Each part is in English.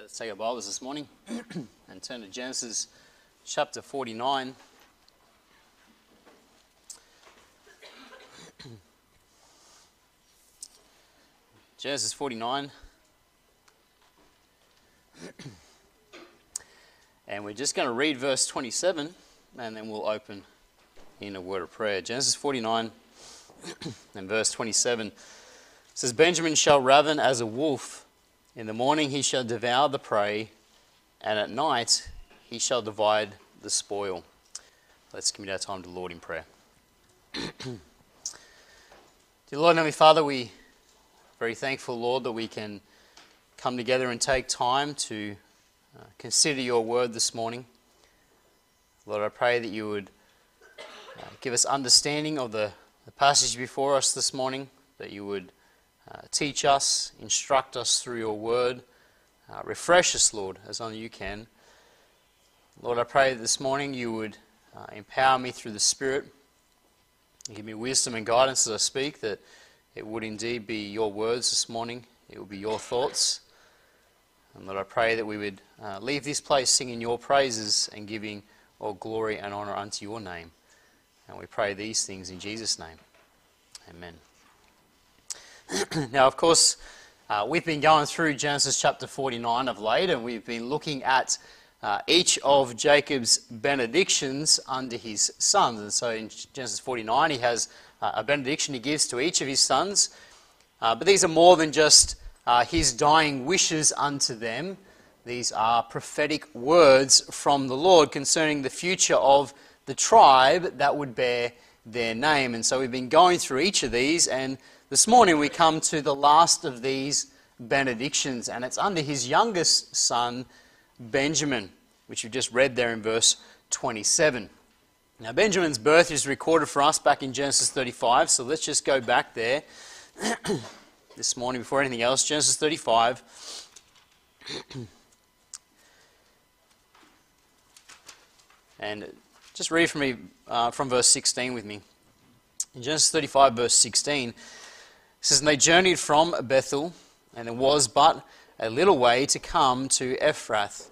let's take our Bibles this morning and turn to Genesis chapter 49. Genesis 49. and we're just going to read verse 27 and then we'll open in a word of prayer. Genesis 49 and verse 27 says, Benjamin shall raven as a wolf in the morning he shall devour the prey, and at night he shall divide the spoil. Let's commit our time to the Lord in prayer. Dear Lord and Heavenly Father, we are very thankful, Lord, that we can come together and take time to uh, consider your word this morning. Lord, I pray that you would uh, give us understanding of the, the passage before us this morning, that you would uh, teach us, instruct us through your word. Uh, refresh us, Lord, as only you can. Lord, I pray this morning you would uh, empower me through the Spirit. Give me wisdom and guidance as I speak, that it would indeed be your words this morning, it would be your thoughts. And Lord, I pray that we would uh, leave this place singing your praises and giving all glory and honour unto your name. And we pray these things in Jesus' name. Amen. now, of course, uh, we've been going through Genesis chapter 49 of late, and we've been looking at uh, each of Jacob's benedictions under his sons. And so in Genesis 49, he has uh, a benediction he gives to each of his sons. Uh, but these are more than just uh, his dying wishes unto them, these are prophetic words from the Lord concerning the future of the tribe that would bear their name. And so we've been going through each of these and this morning we come to the last of these benedictions, and it's under his youngest son, Benjamin, which we just read there in verse 27. Now, Benjamin's birth is recorded for us back in Genesis 35, so let's just go back there this morning before anything else. Genesis 35. and just read for me uh, from verse 16 with me. In Genesis 35, verse 16, it says, And they journeyed from Bethel, and it was but a little way to come to Ephrath.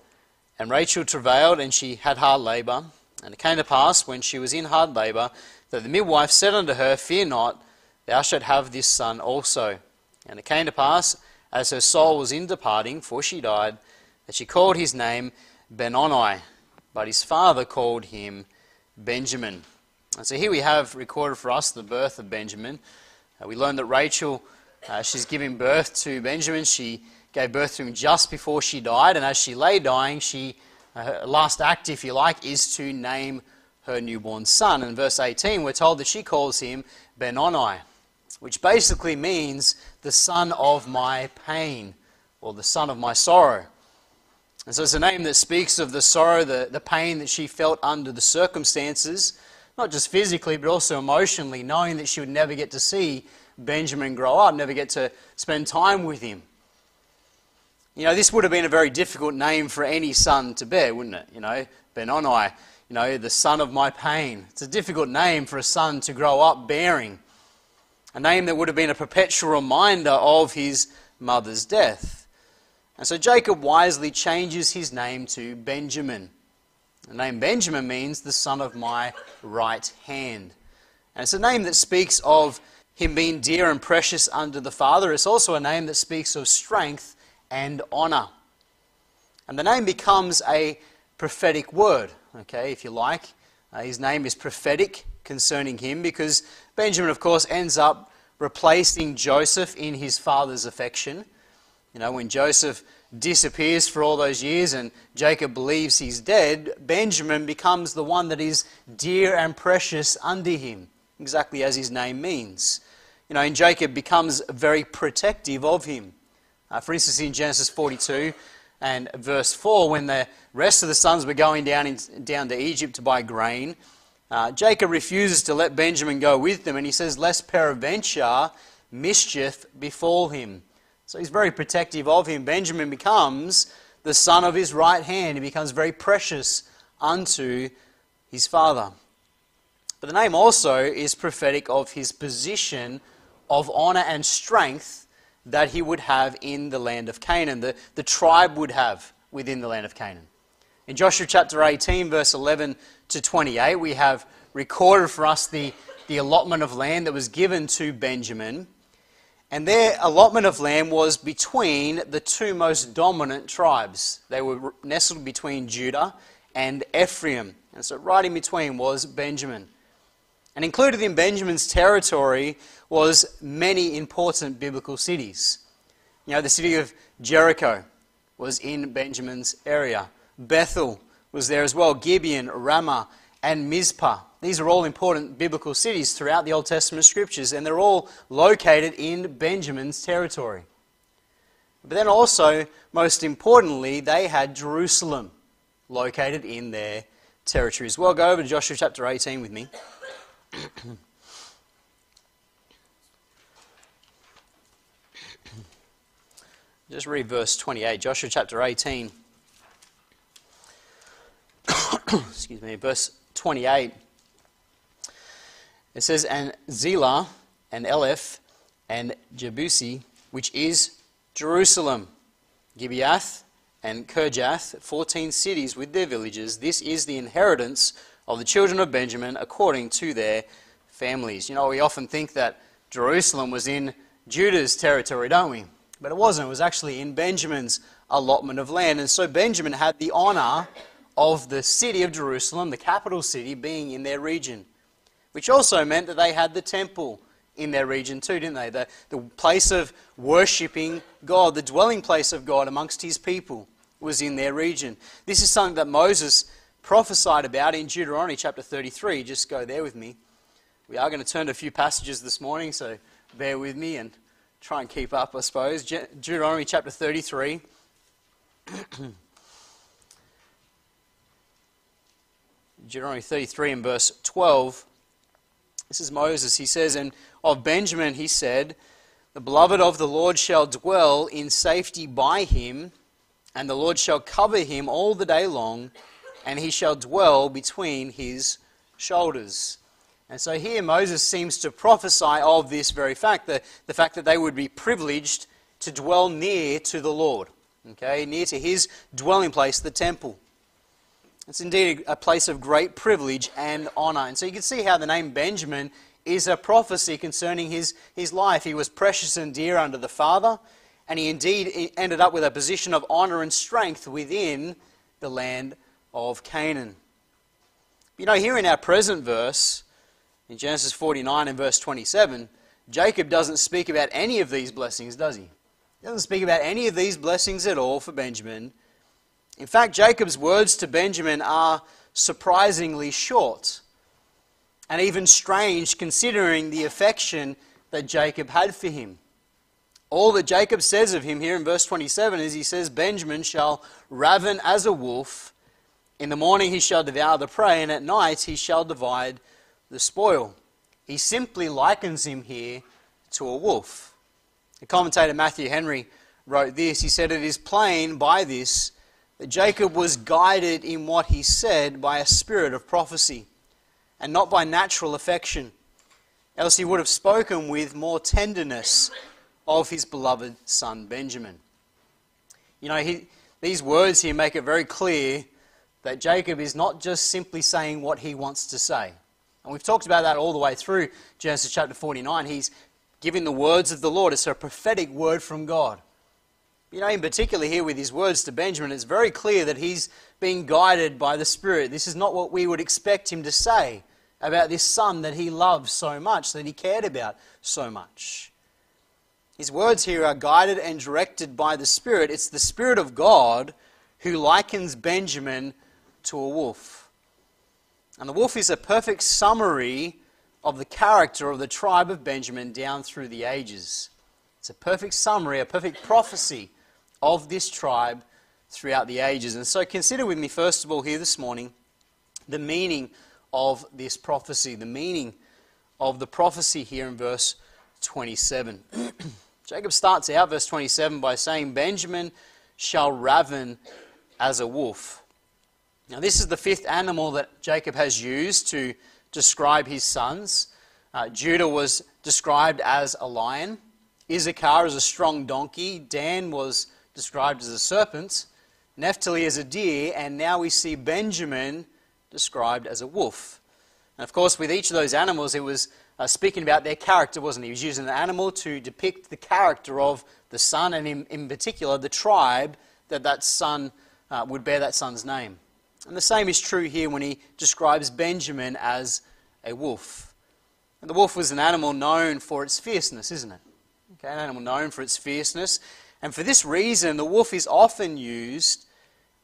And Rachel travailed, and she had hard labour. And it came to pass, when she was in hard labour, that the midwife said unto her, Fear not, thou shalt have this son also. And it came to pass, as her soul was in departing, for she died, that she called his name Benoni, but his father called him Benjamin. And so here we have recorded for us the birth of Benjamin. Uh, we learned that Rachel, uh, she's giving birth to Benjamin. She gave birth to him just before she died, and as she lay dying, she, uh, her last act, if you like, is to name her newborn son. In verse 18, we're told that she calls him Benoni, which basically means the son of my pain, or the son of my sorrow. And so it's a name that speaks of the sorrow, the, the pain that she felt under the circumstances not just physically, but also emotionally, knowing that she would never get to see Benjamin grow up, never get to spend time with him. You know, this would have been a very difficult name for any son to bear, wouldn't it? You know, Benoni, you know, the son of my pain. It's a difficult name for a son to grow up bearing. A name that would have been a perpetual reminder of his mother's death. And so Jacob wisely changes his name to Benjamin. The name Benjamin means the son of my right hand. And it's a name that speaks of him being dear and precious unto the Father. It's also a name that speaks of strength and honor. And the name becomes a prophetic word, okay, if you like. Uh, his name is prophetic concerning him because Benjamin, of course, ends up replacing Joseph in his father's affection. You know, when Joseph disappears for all those years and Jacob believes he's dead, Benjamin becomes the one that is dear and precious unto him, exactly as his name means. You know, and Jacob becomes very protective of him. Uh, for instance, in Genesis 42 and verse 4, when the rest of the sons were going down, in, down to Egypt to buy grain, uh, Jacob refuses to let Benjamin go with them, and he says, Lest peradventure mischief befall him. So he's very protective of him. Benjamin becomes the son of his right hand. He becomes very precious unto his father. But the name also is prophetic of his position of honor and strength that he would have in the land of Canaan, the, the tribe would have within the land of Canaan. In Joshua chapter 18, verse 11 to 28, we have recorded for us the, the allotment of land that was given to Benjamin. And their allotment of land was between the two most dominant tribes. They were nestled between Judah and Ephraim. And so, right in between was Benjamin. And included in Benjamin's territory was many important biblical cities. You know, the city of Jericho was in Benjamin's area. Bethel was there as well, Gibeon, Ramah, and Mizpah. These are all important biblical cities throughout the Old Testament scriptures, and they're all located in Benjamin's territory. But then also, most importantly, they had Jerusalem located in their territory as well. Go over to Joshua chapter 18 with me. Just read verse 28, Joshua chapter 18. Excuse me, verse 28. It says, And Zelah, and Eleph, and Jebusi, which is Jerusalem, Gibeath, and Kirjath, 14 cities with their villages. This is the inheritance of the children of Benjamin according to their families. You know, we often think that Jerusalem was in Judah's territory, don't we? But it wasn't. It was actually in Benjamin's allotment of land. And so Benjamin had the honor of the city of Jerusalem, the capital city, being in their region which also meant that they had the temple in their region too, didn't they? The, the place of worshipping God, the dwelling place of God amongst his people was in their region. This is something that Moses prophesied about in Deuteronomy chapter 33. Just go there with me. We are going to turn to a few passages this morning, so bear with me and try and keep up, I suppose. Deuteronomy chapter 33. Deuteronomy 33 and verse 12. This is Moses. He says, And of Benjamin he said, The beloved of the Lord shall dwell in safety by him, and the Lord shall cover him all the day long, and he shall dwell between his shoulders. And so here Moses seems to prophesy of this very fact, the, the fact that they would be privileged to dwell near to the Lord, okay, near to his dwelling place, the temple. It's indeed a place of great privilege and honor. And so you can see how the name Benjamin is a prophecy concerning his, his life. He was precious and dear unto the Father, and he indeed ended up with a position of honor and strength within the land of Canaan. You know, here in our present verse, in Genesis 49 and verse 27, Jacob doesn't speak about any of these blessings, does he? He doesn't speak about any of these blessings at all for Benjamin. In fact, Jacob's words to Benjamin are surprisingly short and even strange considering the affection that Jacob had for him. All that Jacob says of him here in verse 27 is he says, Benjamin shall raven as a wolf. In the morning he shall devour the prey, and at night he shall divide the spoil. He simply likens him here to a wolf. The commentator Matthew Henry wrote this. He said, It is plain by this that Jacob was guided in what he said by a spirit of prophecy and not by natural affection, else he would have spoken with more tenderness of his beloved son Benjamin. You know, he, these words here make it very clear that Jacob is not just simply saying what he wants to say. And we've talked about that all the way through Genesis chapter 49. He's giving the words of the Lord. It's a prophetic word from God. You know, in particular here with his words to Benjamin, it's very clear that he's being guided by the Spirit. This is not what we would expect him to say about this son that he loved so much, that he cared about so much. His words here are guided and directed by the Spirit. It's the Spirit of God who likens Benjamin to a wolf. And the wolf is a perfect summary of the character of the tribe of Benjamin down through the ages. It's a perfect summary, a perfect prophecy of this tribe throughout the ages. And so consider with me, first of all, here this morning, the meaning of this prophecy, the meaning of the prophecy here in verse 27. Jacob starts out, verse 27, by saying, Benjamin shall raven as a wolf. Now, this is the fifth animal that Jacob has used to describe his sons. Uh, Judah was described as a lion, Issachar as a strong donkey, Dan was described as a serpent, Naphtali as a deer, and now we see Benjamin described as a wolf. And of course, with each of those animals, it was uh, speaking about their character, wasn't he? He was using an animal to depict the character of the son, and in, in particular, the tribe that that son uh, would bear that son's name. And the same is true here when he describes Benjamin as a wolf. And the wolf was an animal known for its fierceness, isn't it? Okay, an animal known for its fierceness. And for this reason, the wolf is often used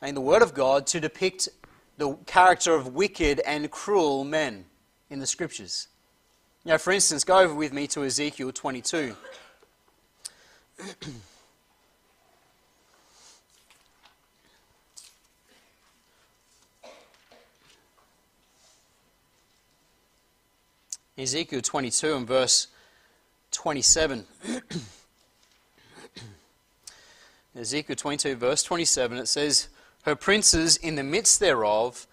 in the Word of God to depict the character of wicked and cruel men in the Scriptures. Now, for instance, go over with me to Ezekiel 22. Ezekiel 22 and verse 27. Ezekiel 22, verse 27, it says, Her princes in the midst thereof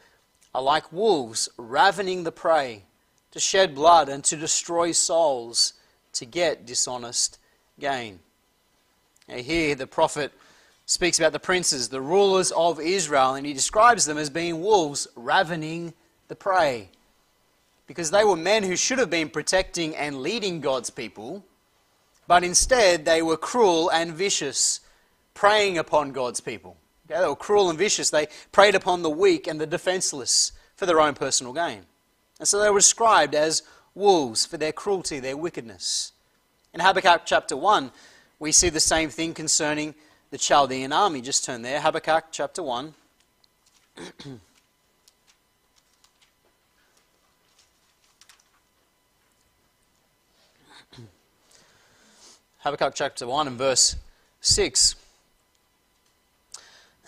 are like wolves ravening the prey, to shed blood and to destroy souls, to get dishonest gain. Now here the prophet speaks about the princes, the rulers of Israel, and he describes them as being wolves ravening the prey because they were men who should have been protecting and leading God's people, but instead they were cruel and vicious, preying upon God's people. Okay, they were cruel and vicious. They preyed upon the weak and the defenseless for their own personal gain. And so they were described as wolves for their cruelty, their wickedness. In Habakkuk chapter 1, we see the same thing concerning the Chaldean army. Just turn there, Habakkuk chapter 1. Habakkuk chapter 1 and verse 6.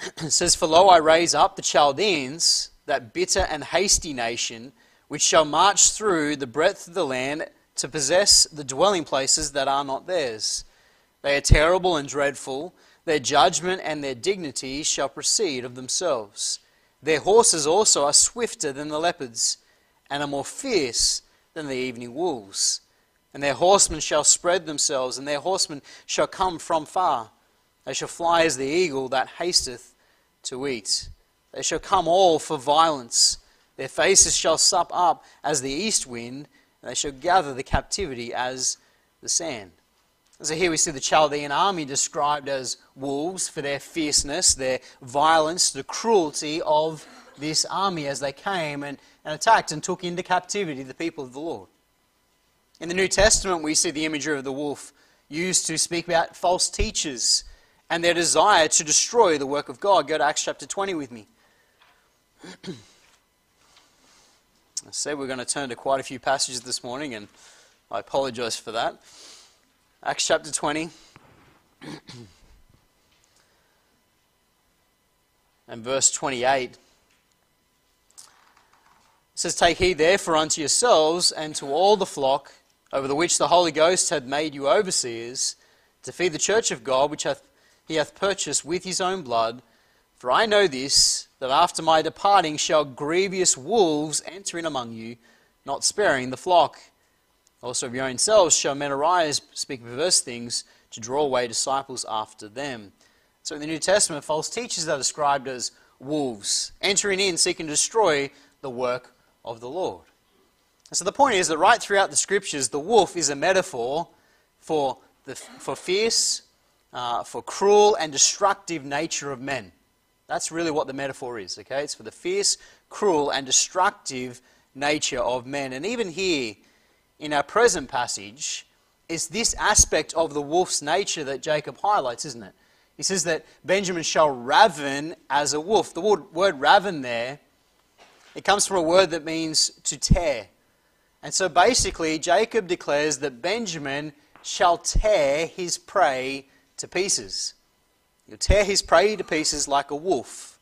It says, For lo, I raise up the Chaldeans, that bitter and hasty nation, which shall march through the breadth of the land to possess the dwelling places that are not theirs. They are terrible and dreadful. Their judgment and their dignity shall proceed of themselves. Their horses also are swifter than the leopards, and are more fierce than the evening wolves. And their horsemen shall spread themselves, and their horsemen shall come from far. They shall fly as the eagle that hasteth to eat. They shall come all for violence. Their faces shall sup up as the east wind, and they shall gather the captivity as the sand. So here we see the Chaldean army described as wolves for their fierceness, their violence, the cruelty of this army as they came and, and attacked and took into captivity the people of the Lord. In the New Testament, we see the imagery of the wolf used to speak about false teachers and their desire to destroy the work of God. Go to Acts chapter 20 with me. I said we're going to turn to quite a few passages this morning, and I apologize for that. Acts chapter 20. and verse 28 says, Take heed therefore unto yourselves and to all the flock over the which the Holy Ghost hath made you overseers, to feed the church of God, which hath, he hath purchased with his own blood. For I know this, that after my departing shall grievous wolves enter in among you, not sparing the flock. Also of your own selves shall men arise, speak perverse things, to draw away disciples after them. So in the New Testament, false teachers are described as wolves, entering in, seeking to destroy the work of the Lord. And so the point is that right throughout the scriptures, the wolf is a metaphor for, the, for fierce, uh, for cruel and destructive nature of men. That's really what the metaphor is, okay? It's for the fierce, cruel, and destructive nature of men. And even here, in our present passage, it's this aspect of the wolf's nature that Jacob highlights, isn't it? He says that Benjamin shall raven as a wolf. The word, word raven there, it comes from a word that means to tear. And so basically, Jacob declares that Benjamin shall tear his prey to pieces. He'll tear his prey to pieces like a wolf.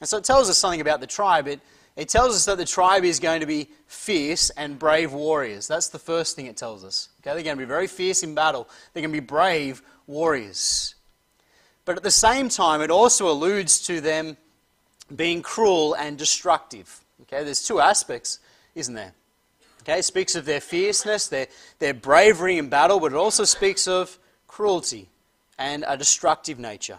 And so it tells us something about the tribe. It, it tells us that the tribe is going to be fierce and brave warriors. That's the first thing it tells us. Okay, they're going to be very fierce in battle. They're going to be brave warriors. But at the same time, it also alludes to them being cruel and destructive. Okay, there's two aspects, isn't there? Okay, it speaks of their fierceness, their, their bravery in battle, but it also speaks of cruelty and a destructive nature.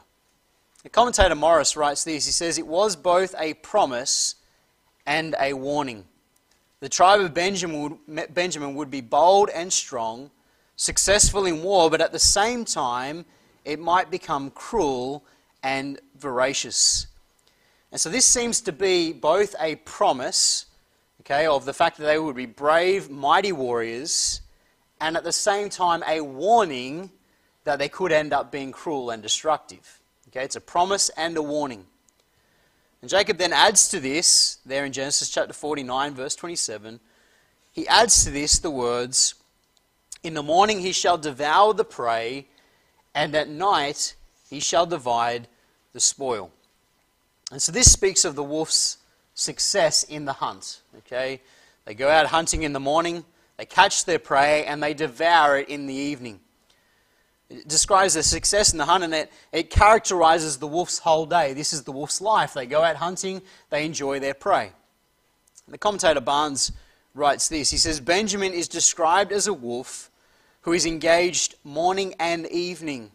The commentator Morris writes this he says, It was both a promise and a warning. The tribe of Benjamin would, Benjamin would be bold and strong, successful in war, but at the same time, it might become cruel and voracious. And so this seems to be both a promise, okay, of the fact that they would be brave, mighty warriors, and at the same time a warning that they could end up being cruel and destructive. Okay, it's a promise and a warning. And Jacob then adds to this, there in Genesis chapter 49, verse 27, he adds to this the words, In the morning he shall devour the prey, and at night he shall divide the spoil. And so this speaks of the wolf's success in the hunt. Okay? They go out hunting in the morning, they catch their prey, and they devour it in the evening. It describes their success in the hunt and it, it characterizes the wolf's whole day. This is the wolf's life. They go out hunting, they enjoy their prey. The commentator Barnes writes this He says, Benjamin is described as a wolf who is engaged morning and evening,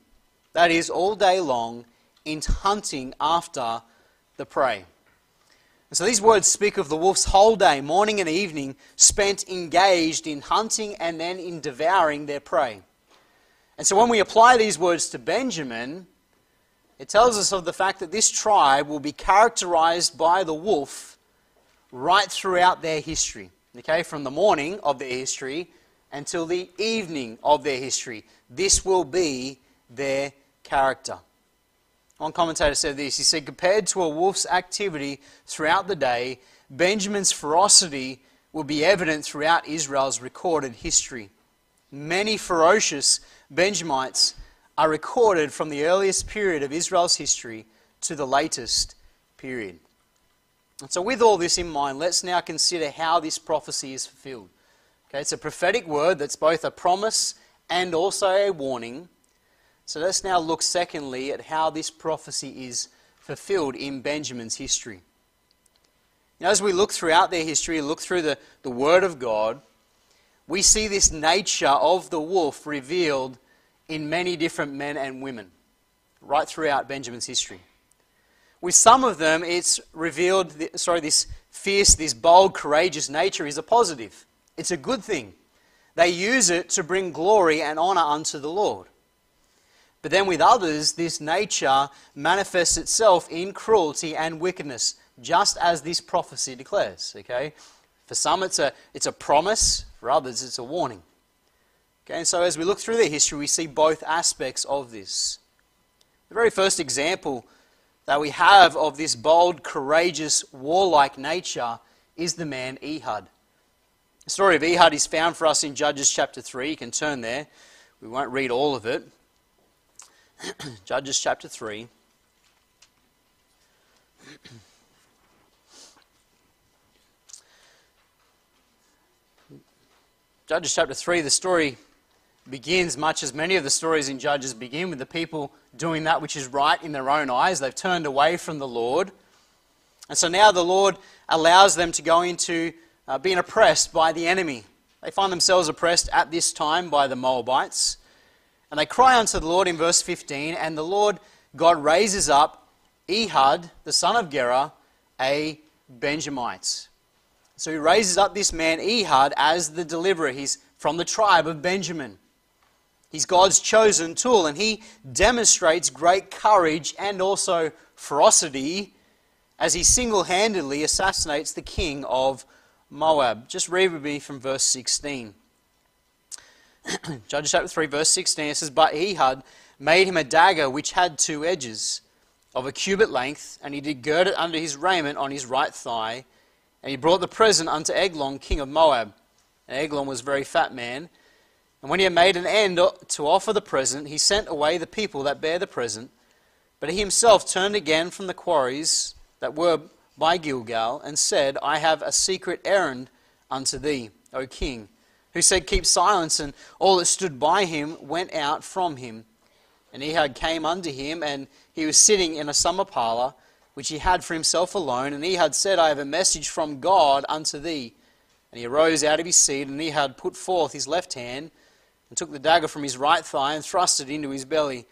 that is, all day long, in hunting after the prey. And so these words speak of the wolf's whole day, morning and evening, spent engaged in hunting and then in devouring their prey. And so when we apply these words to Benjamin, it tells us of the fact that this tribe will be characterized by the wolf right throughout their history. Okay, from the morning of their history until the evening of their history. This will be their character. One commentator said this. He said, compared to a wolf's activity throughout the day, Benjamin's ferocity will be evident throughout Israel's recorded history. Many ferocious Benjamites are recorded from the earliest period of Israel's history to the latest period. And so, with all this in mind, let's now consider how this prophecy is fulfilled. Okay, it's a prophetic word that's both a promise and also a warning. So, let's now look, secondly, at how this prophecy is fulfilled in Benjamin's history. Now, as we look throughout their history, look through the, the Word of God, we see this nature of the wolf revealed in many different men and women right throughout Benjamin's history. With some of them, it's revealed, sorry, this fierce, this bold, courageous nature is a positive. It's a good thing. They use it to bring glory and honor unto the Lord. But then with others, this nature manifests itself in cruelty and wickedness, just as this prophecy declares. Okay? For some, it's a, it's a promise, for others, it's a warning. Okay, and so as we look through their history, we see both aspects of this. The very first example that we have of this bold, courageous, warlike nature is the man Ehud. The story of Ehud is found for us in Judges chapter 3. You can turn there. We won't read all of it. Judges chapter 3. Judges chapter 3, the story begins much as many of the stories in Judges begin with the people doing that which is right in their own eyes. They've turned away from the Lord. And so now the Lord allows them to go into uh, being oppressed by the enemy. They find themselves oppressed at this time by the Moabites. And they cry unto the Lord in verse 15, and the Lord God raises up Ehud, the son of Gera, a Benjamite. So he raises up this man, Ehud, as the deliverer. He's from the tribe of Benjamin. He's God's chosen tool, and he demonstrates great courage and also ferocity as he single handedly assassinates the king of Moab. Just read with me from verse 16. Judges chapter 3, verse 16, it says, But Ehud made him a dagger which had two edges, of a cubit length, and he did gird it under his raiment on his right thigh. And he brought the present unto Eglon, king of Moab. And Eglon was a very fat man. And when he had made an end to offer the present, he sent away the people that bare the present. But he himself turned again from the quarries that were by Gilgal, and said, I have a secret errand unto thee, O king. Who said, Keep silence, and all that stood by him went out from him. And Ehud came unto him, and he was sitting in a summer parlour, which he had for himself alone. And Ehud said, I have a message from God unto thee. And he arose out of his seat, and Ehud put forth his left hand, and took the dagger from his right thigh, and thrust it into his belly.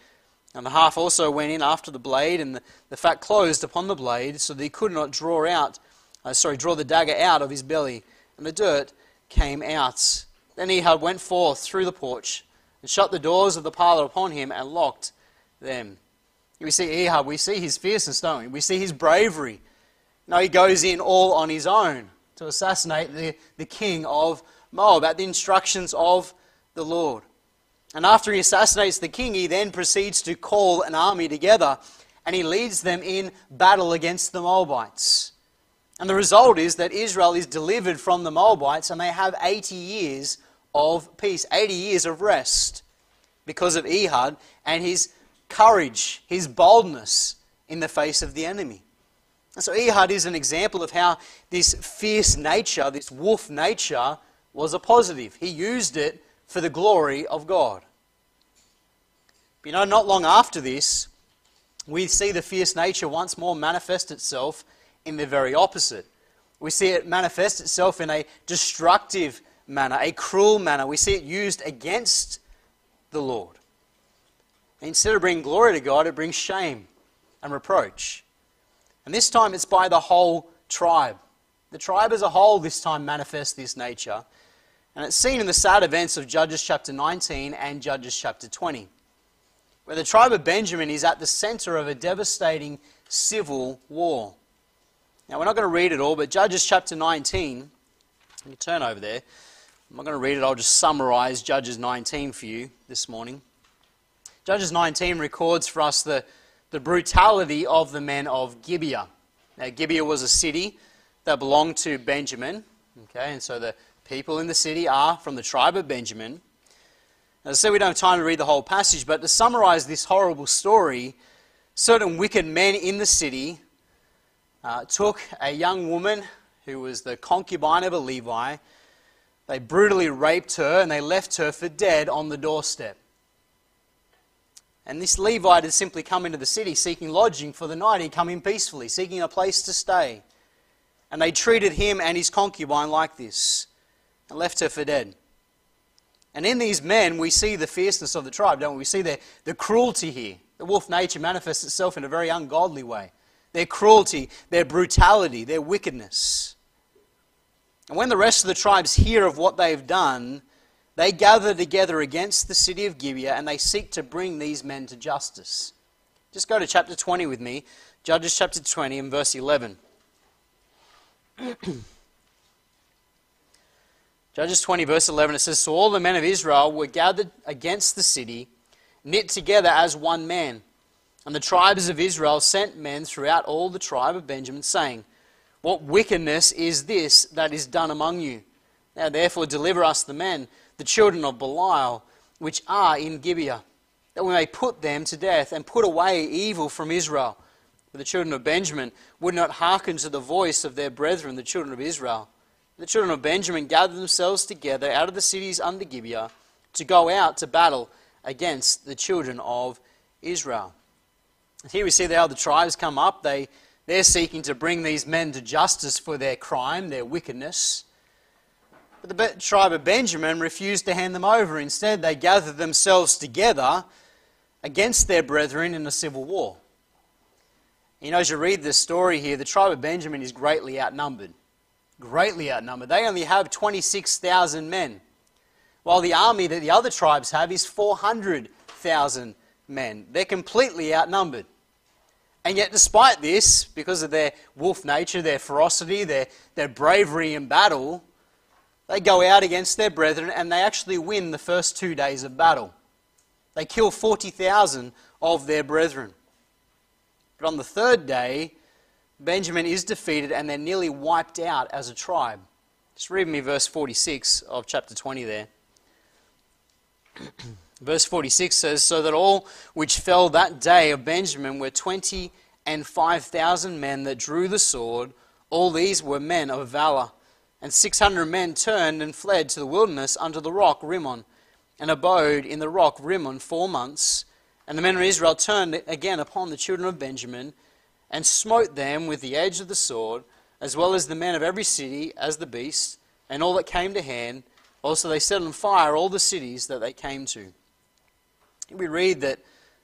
And the half also went in after the blade, and the, the fat closed upon the blade, so that he could not draw out, uh, sorry, draw the dagger out of his belly. And the dirt came out. Then Ehud went forth through the porch, and shut the doors of the parlor upon him, and locked them. We see Ehud, we see his fierceness, don't we? We see his bravery. No, he goes in all on his own to assassinate the, the king of Moab at the instructions of the Lord. And after he assassinates the king, he then proceeds to call an army together and he leads them in battle against the Moabites. And the result is that Israel is delivered from the Moabites and they have 80 years of peace, 80 years of rest because of Ehud and his courage, his boldness in the face of the enemy. And so Ehud is an example of how this fierce nature, this wolf nature, was a positive. He used it for the glory of God. But you know, not long after this, we see the fierce nature once more manifest itself in the very opposite. We see it manifest itself in a destructive manner, a cruel manner. We see it used against the Lord. Instead of bringing glory to God, it brings shame and reproach. And this time it's by the whole tribe. The tribe as a whole this time manifests this nature. And it's seen in the sad events of Judges chapter 19 and Judges chapter 20, where the tribe of Benjamin is at the center of a devastating civil war. Now, we're not going to read it all, but Judges chapter 19, you turn over there. I'm not going to read it, I'll just summarize Judges 19 for you this morning. Judges 19 records for us the the brutality of the men of Gibeah. Now, Gibeah was a city that belonged to Benjamin. Okay, and so the people in the city are from the tribe of Benjamin. As I said, we don't have time to read the whole passage, but to summarize this horrible story, certain wicked men in the city uh, took a young woman who was the concubine of a Levi. They brutally raped her and they left her for dead on the doorstep. And this Levite had simply come into the city seeking lodging for the night. He'd come in peacefully, seeking a place to stay. And they treated him and his concubine like this and left her for dead. And in these men, we see the fierceness of the tribe, don't we? We see the, the cruelty here. The wolf nature manifests itself in a very ungodly way. Their cruelty, their brutality, their wickedness. And when the rest of the tribes hear of what they've done, they gather together against the city of Gibeah and they seek to bring these men to justice. Just go to chapter 20 with me, Judges chapter 20 and verse 11. Judges 20, verse 11, it says So all the men of Israel were gathered against the city, knit together as one man. And the tribes of Israel sent men throughout all the tribe of Benjamin, saying, What wickedness is this that is done among you? Now therefore deliver us the men the children of Belial, which are in Gibeah, that we may put them to death and put away evil from Israel. For the children of Benjamin would not hearken to the voice of their brethren, the children of Israel. The children of Benjamin gathered themselves together out of the cities under Gibeah to go out to battle against the children of Israel. Here we see how the tribes come up. They, they're seeking to bring these men to justice for their crime, their wickedness. But the tribe of Benjamin refused to hand them over. Instead, they gathered themselves together against their brethren in a civil war. You know, as you read this story here, the tribe of Benjamin is greatly outnumbered. Greatly outnumbered. They only have 26,000 men, while the army that the other tribes have is 400,000 men. They're completely outnumbered. And yet, despite this, because of their wolf nature, their ferocity, their, their bravery in battle, they go out against their brethren and they actually win the first two days of battle. They kill 40,000 of their brethren. But on the third day, Benjamin is defeated and they're nearly wiped out as a tribe. Just read me verse 46 of chapter 20 there. verse 46 says, So that all which fell that day of Benjamin were 20 and 5,000 men that drew the sword. All these were men of valor. And 600 men turned and fled to the wilderness under the rock Rimmon, and abode in the rock Rimmon four months. And the men of Israel turned again upon the children of Benjamin, and smote them with the edge of the sword, as well as the men of every city, as the beast. and all that came to hand. Also, they set on fire all the cities that they came to. We read that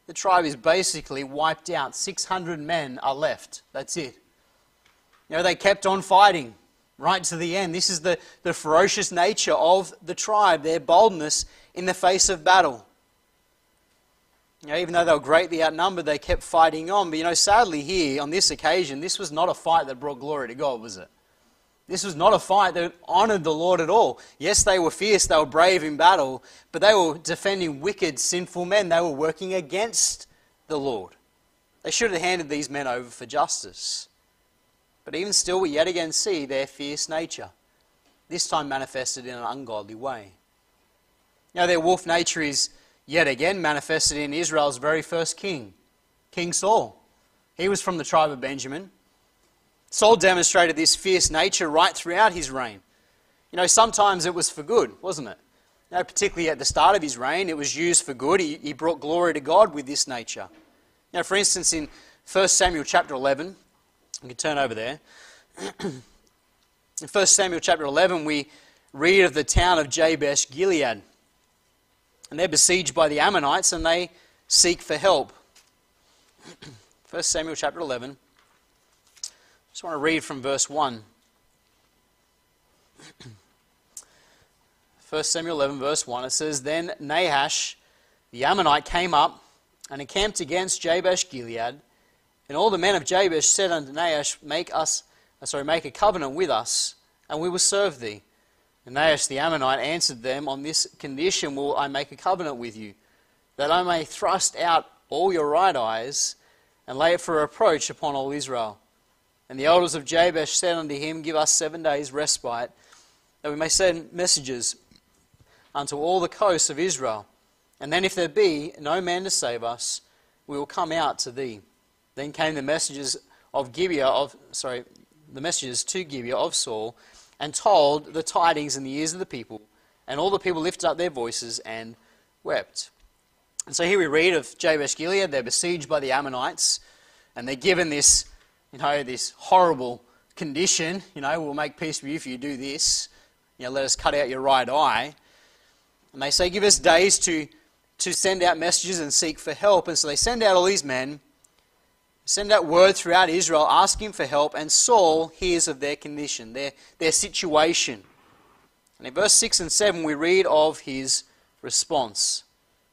the tribe is basically wiped out. 600 men are left. That's it. You know, they kept on fighting right to the end. This is the, the ferocious nature of the tribe, their boldness in the face of battle. You know, even though they were greatly outnumbered, they kept fighting on. But you know, sadly, here on this occasion, this was not a fight that brought glory to God, was it? This was not a fight that honored the Lord at all. Yes, they were fierce, they were brave in battle, but they were defending wicked, sinful men. They were working against the Lord. They should have handed these men over for justice. But even still, we yet again see their fierce nature, this time manifested in an ungodly way. Now, their wolf nature is yet again manifested in Israel's very first king, King Saul. He was from the tribe of Benjamin. Saul demonstrated this fierce nature right throughout his reign. You know, sometimes it was for good, wasn't it? You know, particularly at the start of his reign, it was used for good. He, he brought glory to God with this nature. Now, for instance, in 1 Samuel chapter 11, you can turn over there. in 1 Samuel chapter 11, we read of the town of Jabesh Gilead. And they're besieged by the Ammonites and they seek for help. 1 Samuel chapter 11. I Just want to read from verse 1. 1 Samuel 11, verse 1, it says, Then Nahash, the Ammonite, came up and encamped against Jabesh Gilead. And all the men of Jabesh said unto Nahash, Make us, uh, sorry, make a covenant with us, and we will serve thee. And Nahash the Ammonite answered them, On this condition will I make a covenant with you, that I may thrust out all your right eyes, and lay it for reproach upon all Israel. And the elders of Jabesh said unto him, Give us seven days' respite, that we may send messages unto all the coasts of Israel. And then, if there be no man to save us, we will come out to thee. Then came the messages of Gibeah of sorry, the messages to Gibeah of Saul, and told the tidings in the ears of the people, and all the people lifted up their voices and wept. And so here we read of Jabesh Gilead, they're besieged by the Ammonites, and they're given this, you know, this horrible condition, you know, we'll make peace with you if you do this, you know, let us cut out your right eye. And they say, give us days to, to send out messages and seek for help. And so they send out all these men, send out word throughout Israel asking for help, and Saul hears of their condition, their, their situation. And in verse 6 and 7, we read of his response.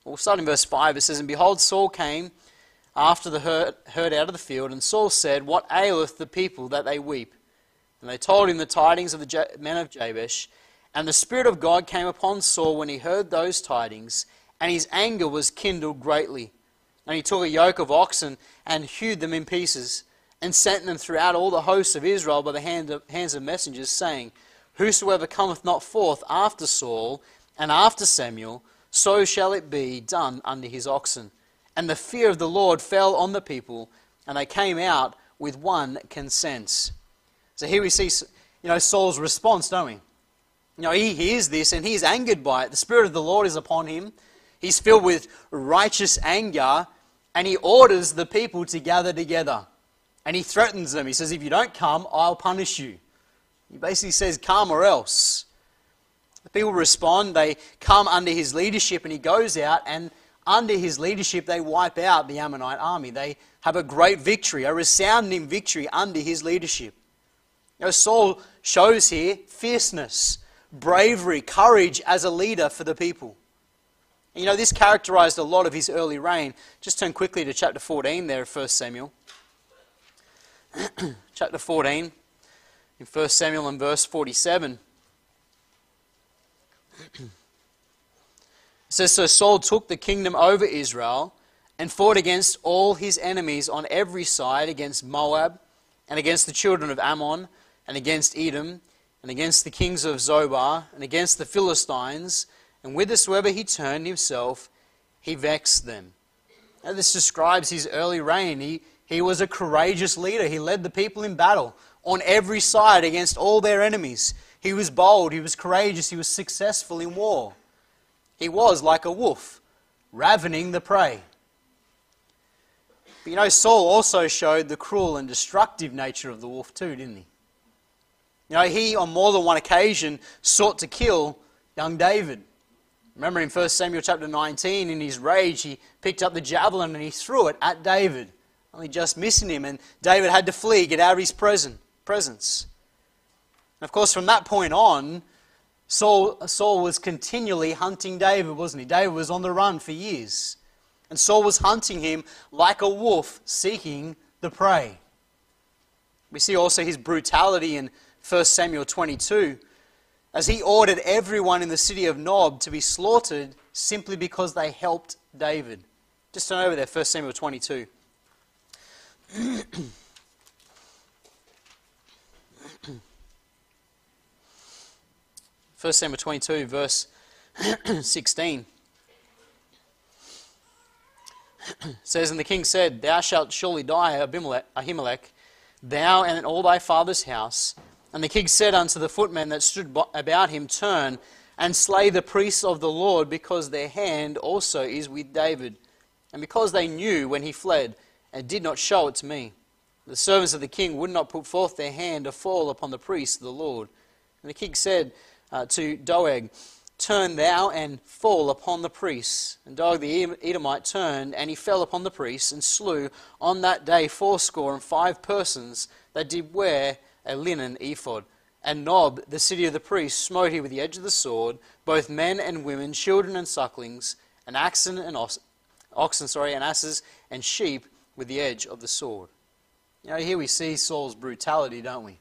We'll start in verse 5. It says, And behold, Saul came after the herd, herd out of the field, and Saul said, What aileth the people that they weep? And they told him the tidings of the men of Jabesh. And the Spirit of God came upon Saul when he heard those tidings, and his anger was kindled greatly. And he took a yoke of oxen and hewed them in pieces, and sent them throughout all the hosts of Israel by the hand of, hands of messengers, saying, Whosoever cometh not forth after Saul and after Samuel, so shall it be done under his oxen. And the fear of the Lord fell on the people, and they came out with one consent. So here we see, you know, Saul's response, don't we? You know, he hears this and he's angered by it. The Spirit of the Lord is upon him. He's filled with righteous anger and he orders the people to gather together. And he threatens them. He says, If you don't come, I'll punish you. He basically says, Come or else. The people respond. They come under his leadership, and he goes out, and under his leadership, they wipe out the Ammonite army. They have a great victory, a resounding victory under his leadership. Now, Saul shows here fierceness, bravery, courage as a leader for the people. You know, this characterized a lot of his early reign. Just turn quickly to chapter 14 there of 1 Samuel. chapter 14, in 1 Samuel and verse 47. it says, So Saul took the kingdom over Israel and fought against all his enemies on every side, against Moab, and against the children of Ammon, and against Edom, and against the kings of Zobah, and against the Philistines and whithersoever he turned himself, he vexed them. Now, this describes his early reign. He, he was a courageous leader. He led the people in battle on every side against all their enemies. He was bold, he was courageous, he was successful in war. He was like a wolf, ravening the prey. But you know, Saul also showed the cruel and destructive nature of the wolf, too, didn't he? You know, he on more than one occasion sought to kill young David. Remember in 1 Samuel chapter 19, in his rage, he picked up the javelin and he threw it at David, only just missing him, and David had to flee, get out of his presence. And of course, from that point on, Saul, Saul was continually hunting David, wasn't he? David was on the run for years. And Saul was hunting him like a wolf seeking the prey. We see also his brutality in 1 Samuel 22 as he ordered everyone in the city of Nob to be slaughtered simply because they helped David. Just turn over there, 1 Samuel 22. First Samuel 22, verse 16. says, And the king said, Thou shalt surely die, Abimelech, Ahimelech, thou and all thy father's house, and the king said unto the footmen that stood about him, Turn and slay the priests of the Lord, because their hand also is with David, and because they knew when he fled, and did not show it to me. The servants of the king would not put forth their hand to fall upon the priests of the Lord. And the king said uh, to Doeg, Turn thou and fall upon the priests. And Doeg the Edomite turned, and he fell upon the priests, and slew on that day fourscore and five persons that did wear a linen ephod. And Nob, the city of the priests, smote he with the edge of the sword, both men and women, children and sucklings, and oxen and os- oxen, sorry, and asses and sheep with the edge of the sword. You know, here we see Saul's brutality, don't we?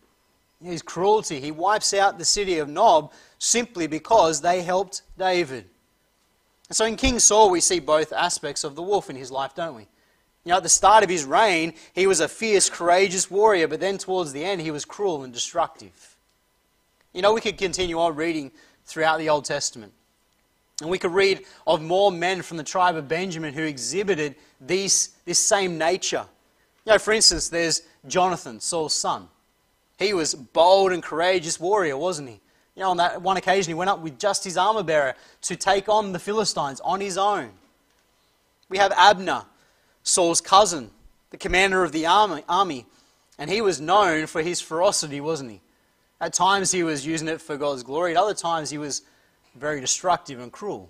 His cruelty. He wipes out the city of Nob simply because they helped David. So in King Saul, we see both aspects of the wolf in his life, don't we? You know, at the start of his reign, he was a fierce, courageous warrior, but then towards the end, he was cruel and destructive. You know, we could continue on reading throughout the Old Testament. And we could read of more men from the tribe of Benjamin who exhibited these, this same nature. You know, for instance, there's Jonathan, Saul's son. He was bold and courageous warrior, wasn't he? You know, on that one occasion, he went up with just his armor bearer to take on the Philistines on his own. We have Abner, Saul's cousin, the commander of the army, and he was known for his ferocity, wasn't he? At times he was using it for God's glory, at other times he was very destructive and cruel.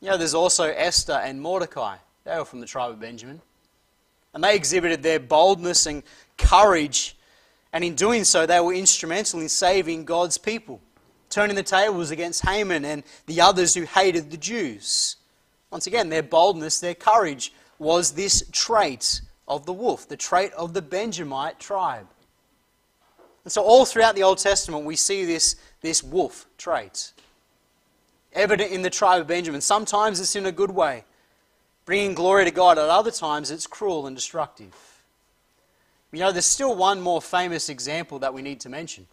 You know, there's also Esther and Mordecai. They were from the tribe of Benjamin. And they exhibited their boldness and courage, and in doing so, they were instrumental in saving God's people, turning the tables against Haman and the others who hated the Jews. Once again, their boldness, their courage was this trait of the wolf, the trait of the Benjamite tribe. And so, all throughout the Old Testament, we see this, this wolf trait. Evident in the tribe of Benjamin. Sometimes it's in a good way, bringing glory to God. At other times, it's cruel and destructive. You know, there's still one more famous example that we need to mention.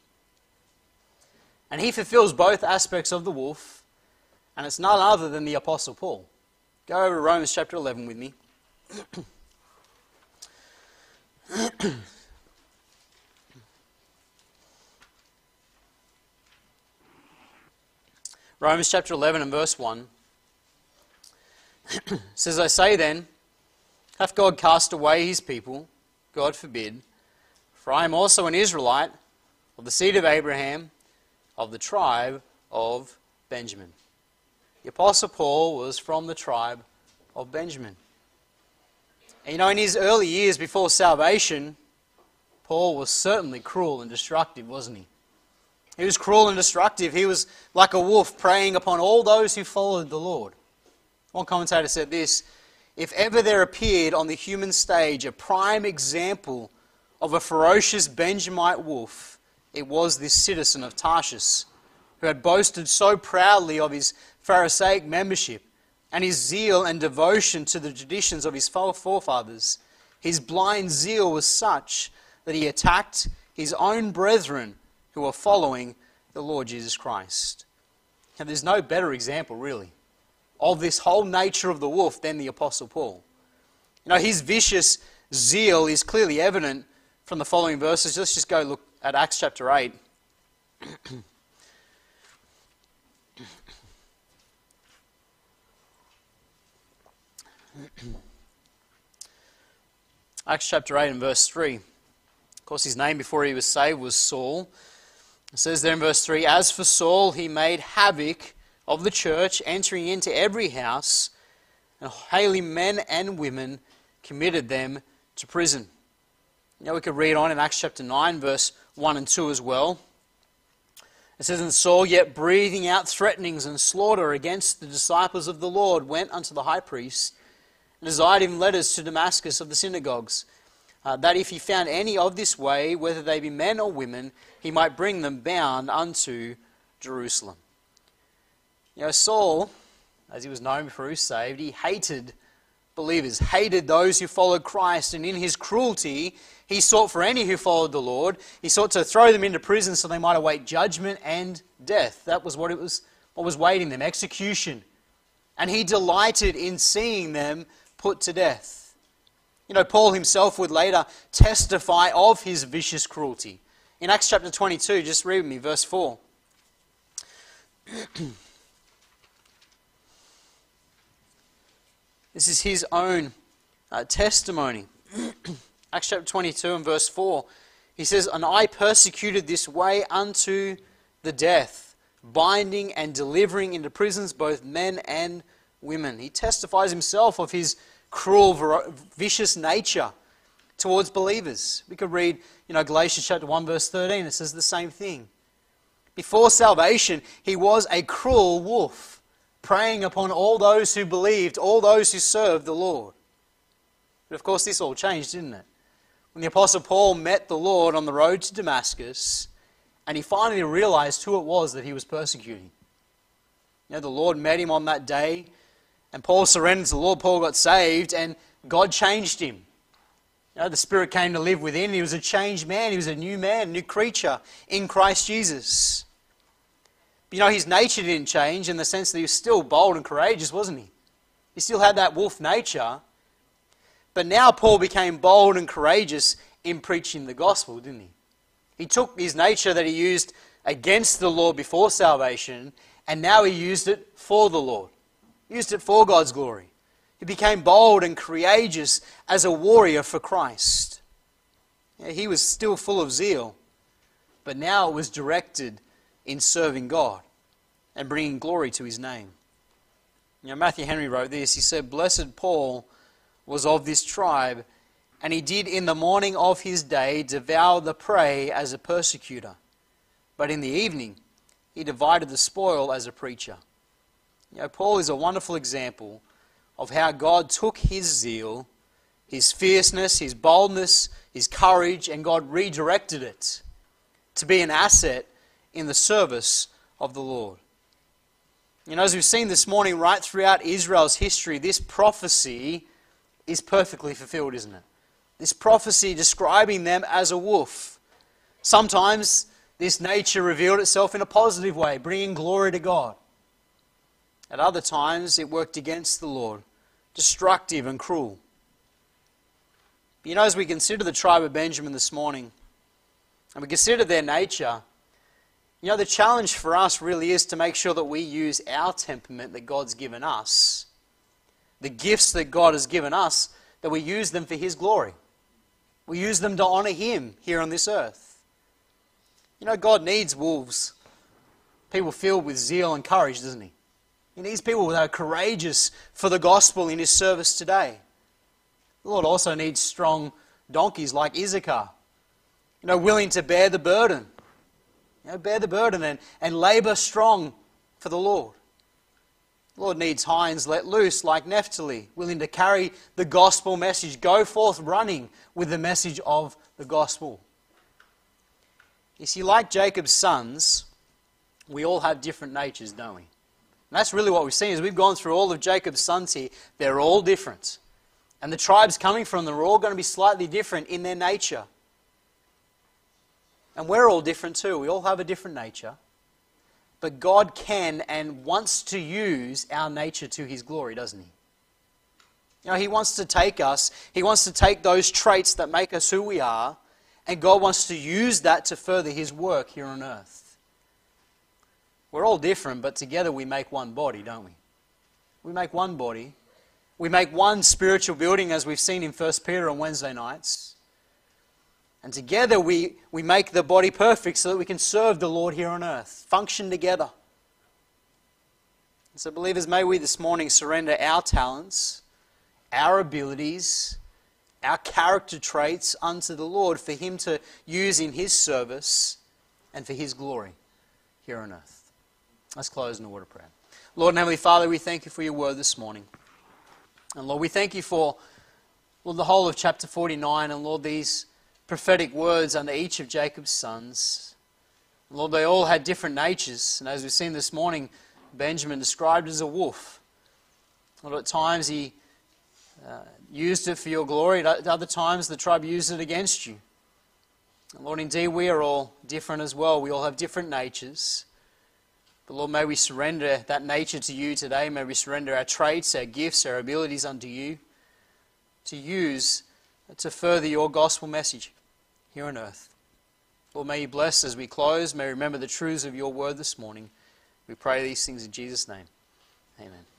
And he fulfills both aspects of the wolf, and it's none other than the Apostle Paul. Go over to Romans chapter 11 with me. Romans chapter 11 and verse 1 says, I say then, hath God cast away his people? God forbid. For I am also an Israelite of the seed of Abraham, of the tribe of Benjamin. The Apostle Paul was from the tribe of Benjamin. And you know, in his early years before salvation, Paul was certainly cruel and destructive, wasn't he? He was cruel and destructive. He was like a wolf preying upon all those who followed the Lord. One commentator said this If ever there appeared on the human stage a prime example of a ferocious Benjamite wolf, it was this citizen of Tarshish, who had boasted so proudly of his Pharisaic membership and his zeal and devotion to the traditions of his forefathers. His blind zeal was such that he attacked his own brethren who were following the Lord Jesus Christ. And there's no better example, really, of this whole nature of the wolf than the Apostle Paul. You know, his vicious zeal is clearly evident from the following verses. Let's just go look at Acts chapter 8. Acts chapter 8 and verse 3 Of course, his name before he was saved was Saul. It says there in verse 3 As for Saul, he made havoc of the church, entering into every house, and hailing men and women, committed them to prison. Now we could read on in Acts chapter 9, verse 1 and 2 as well. It says, And Saul, yet breathing out threatenings and slaughter against the disciples of the Lord, went unto the high priest desired him letters to Damascus of the synagogues, uh, that if he found any of this way, whether they be men or women, he might bring them bound unto Jerusalem. You know, Saul, as he was known before he was saved, he hated believers, hated those who followed Christ, and in his cruelty, he sought for any who followed the Lord. He sought to throw them into prison so they might await judgment and death. That was what it was what was waiting them, execution. And he delighted in seeing them put to death. You know, Paul himself would later testify of his vicious cruelty. In Acts chapter 22, just read with me, verse 4. this is his own uh, testimony. Acts chapter 22 and verse 4. He says, And I persecuted this way unto the death, binding and delivering into prisons both men and women. He testifies himself of his cruel, vicious nature towards believers. We could read, you know, Galatians chapter 1, verse 13. It says the same thing. Before salvation, he was a cruel wolf, preying upon all those who believed, all those who served the Lord. But of course, this all changed, didn't it? when the Apostle Paul met the Lord on the road to Damascus and he finally realized who it was that he was persecuting. You know, the Lord met him on that day and Paul surrendered to the Lord. Paul got saved and God changed him. You know, the Spirit came to live within. He was a changed man. He was a new man, new creature in Christ Jesus. You know, his nature didn't change in the sense that he was still bold and courageous, wasn't he? He still had that wolf nature, but now Paul became bold and courageous in preaching the gospel, didn't he? He took his nature that he used against the Lord before salvation, and now he used it for the Lord. Used it for God's glory. He became bold and courageous as a warrior for Christ. he was still full of zeal, but now it was directed in serving God and bringing glory to his name. You know, Matthew Henry wrote this. He said, Blessed Paul was of this tribe, and he did in the morning of his day devour the prey as a persecutor. But in the evening, he divided the spoil as a preacher. You know, Paul is a wonderful example of how God took his zeal, his fierceness, his boldness, his courage, and God redirected it to be an asset in the service of the Lord. You know, as we've seen this morning, right throughout Israel's history, this prophecy is perfectly fulfilled, isn't it? This prophecy describing them as a wolf. Sometimes this nature revealed itself in a positive way, bringing glory to God. At other times, it worked against the Lord, destructive and cruel. You know, as we consider the tribe of Benjamin this morning, and we consider their nature, you know, the challenge for us really is to make sure that we use our temperament that God's given us the gifts that God has given us, that we use them for His glory. We use them to honor Him here on this earth. You know, God needs wolves, people filled with zeal and courage, doesn't He? He needs people that are courageous for the gospel in His service today. The Lord also needs strong donkeys like Issachar, you know, willing to bear the burden. You know, bear the burden and, and labor strong for the Lord. The Lord needs hinds let loose like Naphtali, willing to carry the gospel message, go forth running with the message of the gospel. You see, like Jacob's sons, we all have different natures, don't we? And that's really what we've seen as we've gone through all of Jacob's sons here. They're all different. And the tribes coming from them are all going to be slightly different in their nature. And we're all different too. We all have a different nature. But God can and wants to use our nature to His glory, doesn't He? You know, He wants to take us, He wants to take those traits that make us who we are, and God wants to use that to further His work here on earth. We're all different, but together we make one body, don't we? We make one body. We make one spiritual building, as we've seen in 1 Peter on Wednesday nights. And together we, we make the body perfect so that we can serve the Lord here on earth, function together. So, believers, may we this morning surrender our talents, our abilities, our character traits unto the Lord for Him to use in His service and for His glory here on earth. Let's close in a word of prayer. Lord and Heavenly Father, we thank you for your word this morning. And Lord, we thank you for Lord, the whole of chapter 49, and Lord, these prophetic words under each of Jacob's sons. Lord, they all had different natures, and as we've seen this morning, Benjamin described as a wolf. Lord, at times he uh, used it for your glory, at other times the tribe used it against you. And Lord, indeed, we are all different as well. We all have different natures. But Lord, may we surrender that nature to you today. May we surrender our traits, our gifts, our abilities unto you to use to further your gospel message here on earth. Lord, may you bless as we close. May we remember the truths of your word this morning. We pray these things in Jesus' name. Amen.